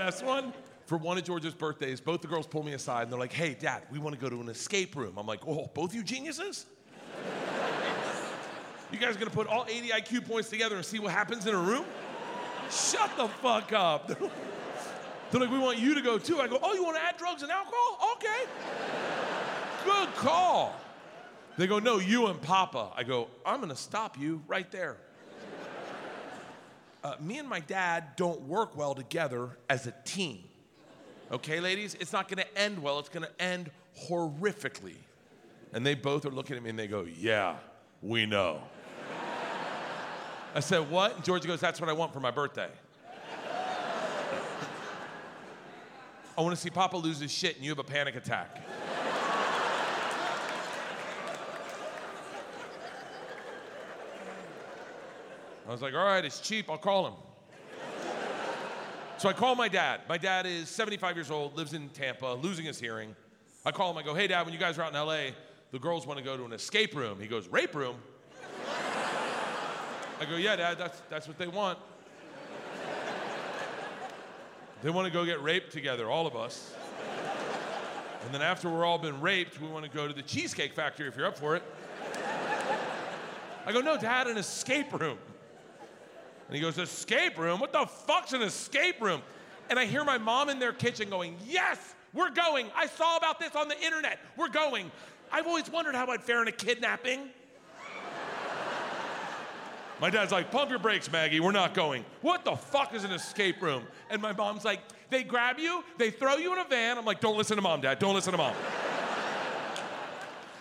best one? For one of George's birthdays, both the girls pull me aside and they're like, hey, dad, we want to go to an escape room. I'm like, oh, both you geniuses? you guys gonna put all 80 IQ points together and see what happens in a room? Shut the fuck up. They're like, we want you to go too. I go, oh, you want to add drugs and alcohol? Okay. Good call. They go, no, you and Papa. I go, I'm to stop you right there. Uh, me and my dad don't work well together as a team. Okay, ladies? It's not to end well. It's to end horrifically. And they both are looking at me and they go, yeah, we know. I said, what? And George goes, that's what I want for my birthday. I want to see Papa lose his shit and you have a panic attack. I was like, all right, it's cheap, I'll call him. so I call my dad. My dad is 75 years old, lives in Tampa, losing his hearing. I call him, I go, hey, dad, when you guys are out in LA, the girls want to go to an escape room. He goes, rape room? I go, yeah, dad, that's, that's what they want. They want to go get raped together, all of us. And then after we're all been raped, we want to go to the Cheesecake Factory if you're up for it. I go, no, dad, an escape room. And he goes, Escape room? What the fuck's an escape room? And I hear my mom in their kitchen going, Yes, we're going. I saw about this on the internet. We're going. I've always wondered how I'd fare in a kidnapping. My dad's like, Pump your brakes, Maggie. We're not going. What the fuck is an escape room? And my mom's like, They grab you, they throw you in a van. I'm like, Don't listen to mom, dad. Don't listen to mom.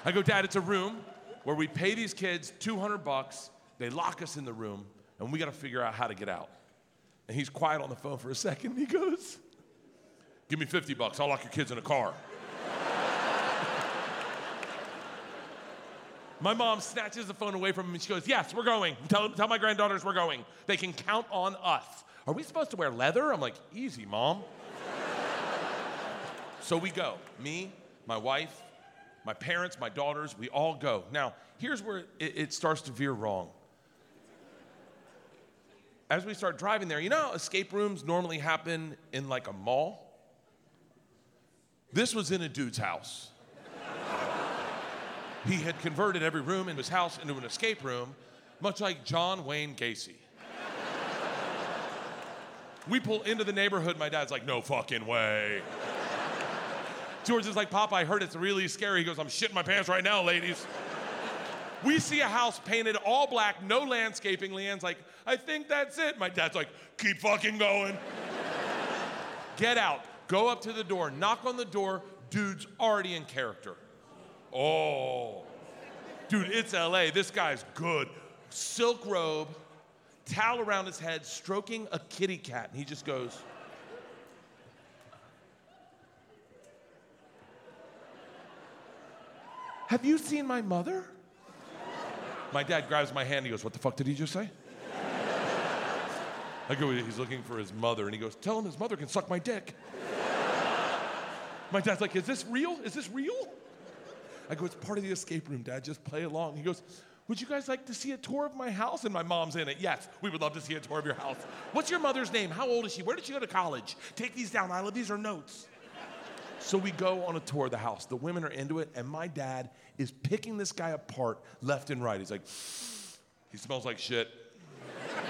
I go, Dad, it's a room where we pay these kids 200 bucks. They lock us in the room and we got to figure out how to get out. And he's quiet on the phone for a second. He goes, Give me 50 bucks. I'll lock your kids in a car. my mom snatches the phone away from him and she goes, Yes, we're going. Tell, tell my granddaughters we're going. They can count on us. Are we supposed to wear leather? I'm like, Easy, mom. so we go. Me, my wife, my parents, my daughters, we all go. Now, here's where it, it starts to veer wrong as we start driving there, you know, escape rooms normally happen in like a mall. This was in a dude's house. he had converted every room in his house into an escape room, much like John Wayne Gacy. we pull into the neighborhood, my dad's like, no fucking way. George is like, Papa, I heard it's really scary. He goes, I'm shitting my pants right now, ladies. We see a house painted all black, no landscaping. LeeAnn's like, I think that's it. My dad's like, keep fucking going. Get out. Go up to the door, knock on the door. Dude's already in character. Oh. Dude, it's LA. This guy's good. Silk robe, towel around his head, stroking a kitty cat. And he just goes, Have you seen my mother? My dad grabs my hand. And he goes, What the fuck did he just say? I go, He's looking for his mother. And he goes, Tell him his mother can suck my dick. My dad's like, Is this real? Is this real? I go, It's part of the escape room, dad. Just play along. He goes, Would you guys like to see a tour of my house? And my mom's in it. Yes, we would love to see a tour of your house. What's your mother's name? How old is she? Where did she go to college? Take these down. I love these are notes. So we go on a tour of the house. The women are into it, and my dad is picking this guy apart left and right. He's like, he smells like shit.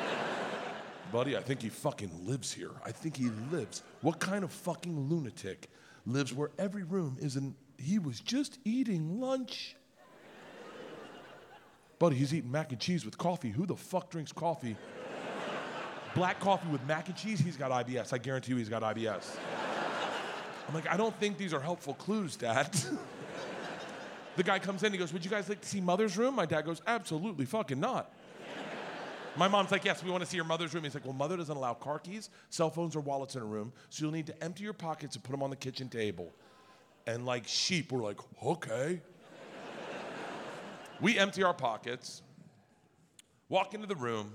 Buddy, I think he fucking lives here. I think he lives. What kind of fucking lunatic lives where every room is in? He was just eating lunch. Buddy, he's eating mac and cheese with coffee. Who the fuck drinks coffee? Black coffee with mac and cheese? He's got IBS. I guarantee you he's got IBS. I'm like, I don't think these are helpful clues, Dad. the guy comes in, he goes, Would you guys like to see mother's room? My dad goes, Absolutely fucking not. My mom's like, Yes, we want to see your mother's room. He's like, Well, mother doesn't allow car keys, cell phones, or wallets in a room, so you'll need to empty your pockets and put them on the kitchen table. And like sheep, we're like, Okay. we empty our pockets, walk into the room,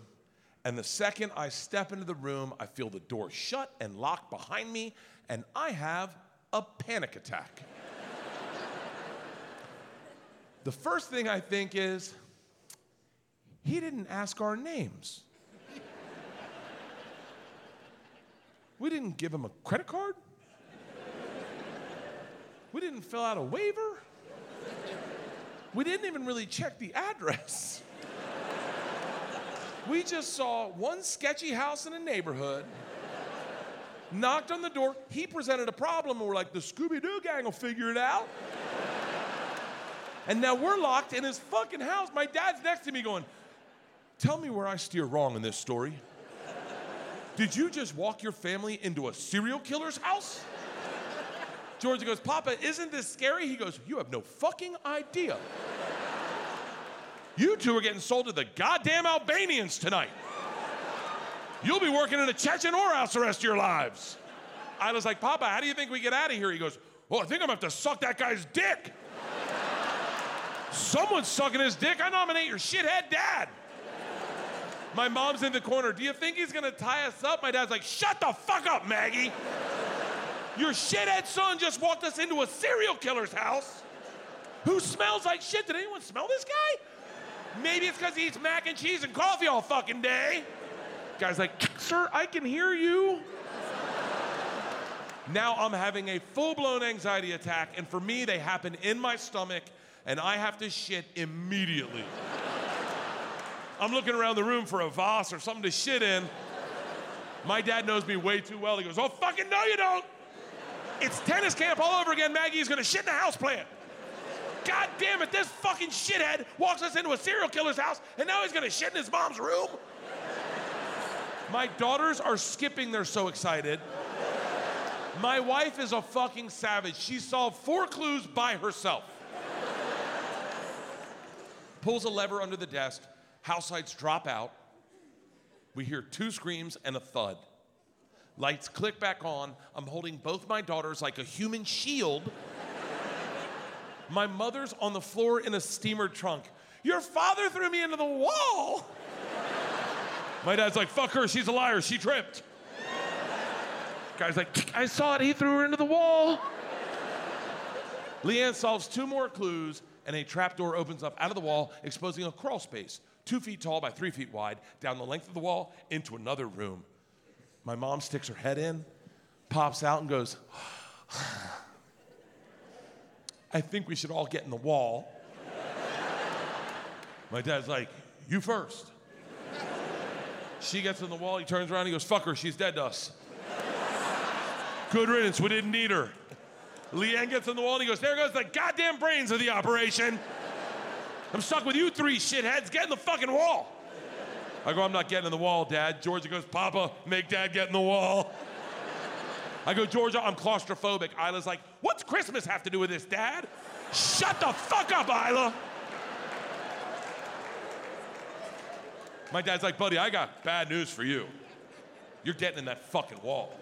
and the second I step into the room, I feel the door shut and lock behind me, and I have a panic attack. the first thing I think is, he didn't ask our names. We didn't give him a credit card. We didn't fill out a waiver. We didn't even really check the address. We just saw one sketchy house in a neighborhood, knocked on the door. He presented a problem, and we're like, the Scooby Doo gang will figure it out. And now we're locked in his fucking house. My dad's next to me going, Tell me where I steer wrong in this story. Did you just walk your family into a serial killer's house? Georgia goes, Papa, isn't this scary? He goes, You have no fucking idea. You two are getting sold to the goddamn Albanians tonight. You'll be working in a Chechen whorehouse the rest of your lives. I was like, Papa, how do you think we get out of here? He goes, Well, I think I'm gonna have to suck that guy's dick. Someone's sucking his dick. I nominate your shithead dad. My mom's in the corner. Do you think he's gonna tie us up? My dad's like, Shut the fuck up, Maggie. Your shithead son just walked us into a serial killer's house who smells like shit. Did anyone smell this guy? Maybe it's because he eats mac and cheese and coffee all fucking day. Guy's like, Sir, I can hear you. Now I'm having a full blown anxiety attack, and for me, they happen in my stomach, and I have to shit immediately. I'm looking around the room for a vase or something to shit in. My dad knows me way too well. He goes, Oh, fucking no, you don't. It's tennis camp all over again. Maggie's gonna shit in the house plant. God damn it, this fucking shithead walks us into a serial killer's house and now he's gonna shit in his mom's room. My daughters are skipping, they're so excited. My wife is a fucking savage. She solved four clues by herself. Pulls a lever under the desk, house lights drop out. We hear two screams and a thud. Lights click back on. I'm holding both my daughters like a human shield. my mother's on the floor in a steamer trunk. Your father threw me into the wall. My dad's like, fuck her, she's a liar, she tripped. Guy's like, I saw it, he threw her into the wall. LeeAnn solves two more clues, and a trapdoor opens up out of the wall, exposing a crawl space, two feet tall by three feet wide, down the length of the wall into another room. My mom sticks her head in, pops out, and goes, I think we should all get in the wall. My dad's like, You first. She gets in the wall, he turns around, he goes, Fuck her, she's dead to us. Good riddance, we didn't need her. LeeAnn gets in the wall and he goes, There goes the goddamn brains of the operation. I'm stuck with you three shitheads. Get in the fucking wall. I go, I'm not getting in the wall, Dad. Georgia goes, Papa, make Dad get in the wall. I go, Georgia, I'm claustrophobic. Ila's like, What's Christmas have to do with this, Dad? Shut the fuck up, Isla. My dad's like, Buddy, I got bad news for you. You're getting in that fucking wall.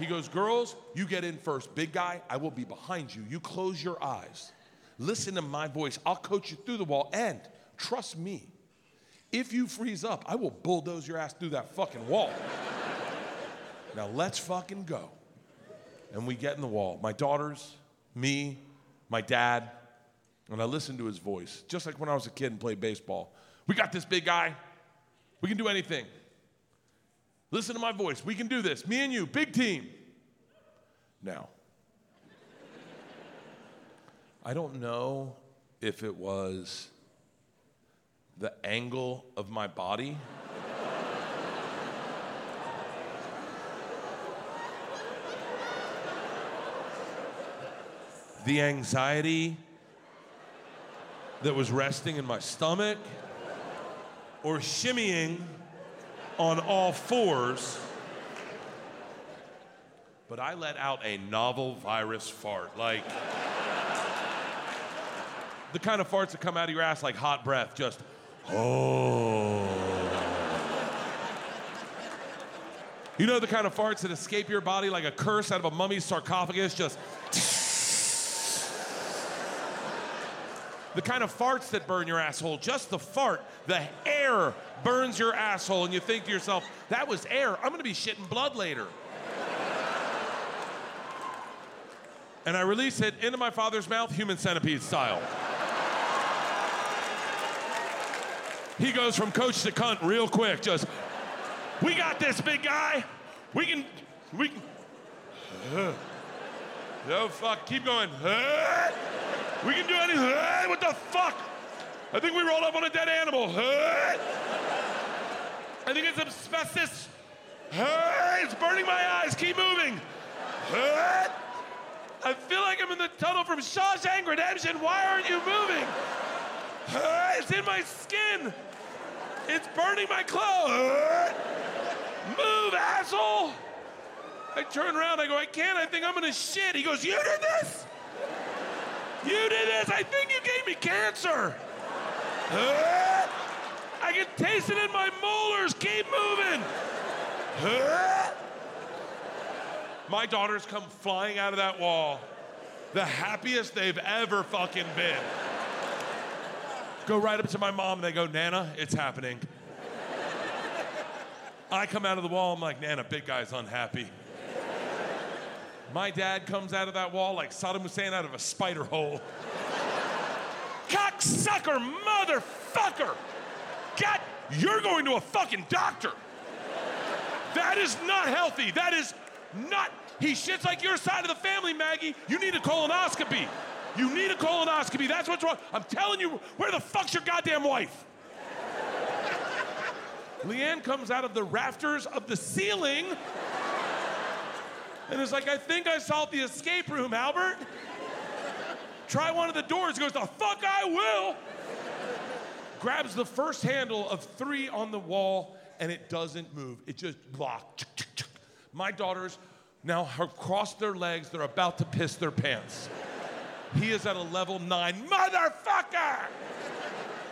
He goes, Girls, you get in first. Big guy, I will be behind you. You close your eyes. Listen to my voice. I'll coach you through the wall. And trust me, if you freeze up, I will bulldoze your ass through that fucking wall. now let's fucking go. And we get in the wall. My daughters, me, my dad, and I listen to his voice, just like when I was a kid and played baseball. We got this big guy. We can do anything. Listen to my voice. We can do this. Me and you, big team. Now, I don't know if it was the angle of my body. the anxiety that was resting in my stomach, or shimmying on all fours. But I let out a novel virus fart. Like, the kind of farts that come out of your ass like hot breath, just, oh. You know the kind of farts that escape your body like a curse out of a mummy's sarcophagus, just. The kind of farts that burn your asshole, just the fart, the air burns your asshole, and you think to yourself, that was air. I'm gonna be shitting blood later. and I release it into my father's mouth, human centipede style. he goes from coach to cunt real quick, just, we got this, big guy. We can, we can. Oh fuck, keep going. We can do anything. What the fuck? I think we rolled up on a dead animal. I think it's asbestos. It's burning my eyes. Keep moving. I feel like I'm in the tunnel from Shawshank Redemption. Why aren't you moving? It's in my skin. It's burning my clothes. Move, asshole. I turn around, I go, I can't, I think I'm gonna shit. He goes, You did this? You did this? I think you gave me cancer. Uh, I can taste it in my molars. Keep moving. Uh, my daughters come flying out of that wall, the happiest they've ever fucking been. Go right up to my mom and they go, Nana, it's happening. I come out of the wall, I'm like, Nana, big guy's unhappy. My dad comes out of that wall like Saddam Hussein out of a spider hole. Cocksucker, motherfucker! God, you're going to a fucking doctor. That is not healthy. That is not. He shits like your side of the family, Maggie. You need a colonoscopy. You need a colonoscopy. That's what's wrong. I'm telling you, where the fuck's your goddamn wife? LeeAnn comes out of the rafters of the ceiling and it's like, I think I solved the escape room, Albert. Try one of the doors. He goes, The fuck I will. Grabs the first handle of three on the wall and it doesn't move. It just blocked. My daughters now have crossed their legs. They're about to piss their pants. He is at a level nine. Motherfucker!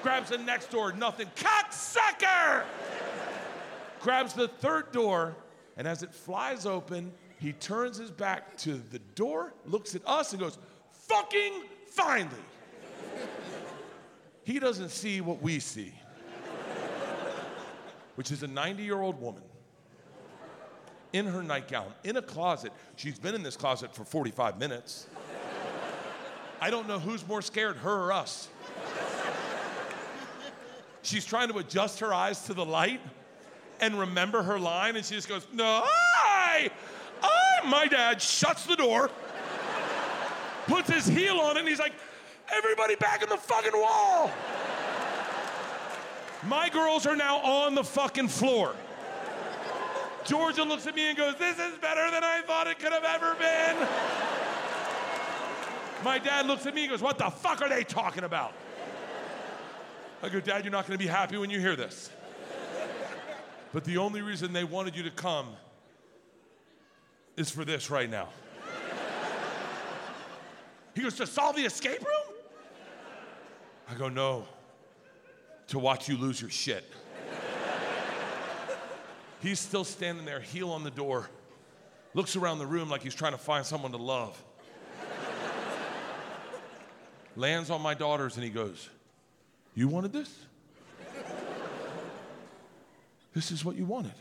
Grabs the next door, nothing. Cocksucker! Grabs the third door, and as it flies open, he turns his back to the door, looks at us, and goes, Fucking finally! He doesn't see what we see, which is a 90 year old woman in her nightgown, in a closet. She's been in this closet for 45 minutes. I don't know who's more scared, her or us. She's trying to adjust her eyes to the light and remember her line, and she just goes, No, my dad shuts the door, puts his heel on it, and he's like, Everybody back in the fucking wall. My girls are now on the fucking floor. Georgia looks at me and goes, This is better than I thought it could have ever been. My dad looks at me and goes, What the fuck are they talking about? I go, Dad, you're not gonna be happy when you hear this. But the only reason they wanted you to come is for this right now. He goes, To solve the escape room? I go, No, to watch you lose your shit. He's still standing there, heel on the door, looks around the room like he's trying to find someone to love lands on my daughters, and he goes, You wanted this? this is what you wanted.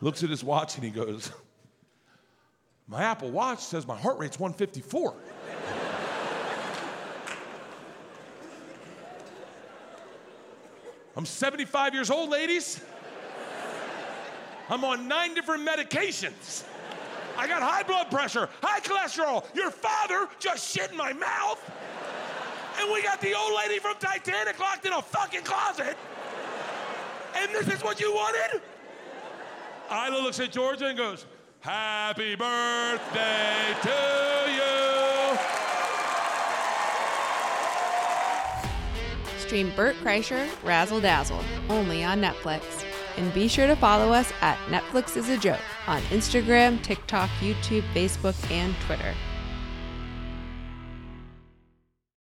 Looks at his watch and he goes, My Apple Watch says my heart rate's 154. I'm 75 years old, ladies. I'm on nine different medications. I got high blood pressure, high cholesterol. Your father just shit in my mouth. And we got the old lady from Titanic locked in a fucking closet. And this is what you wanted? Ila looks at Georgia and goes, Happy birthday to you. Stream Bert Kreischer, Razzle Dazzle, only on Netflix. And be sure to follow us at Netflix is a Joke on Instagram, TikTok, YouTube, Facebook, and Twitter.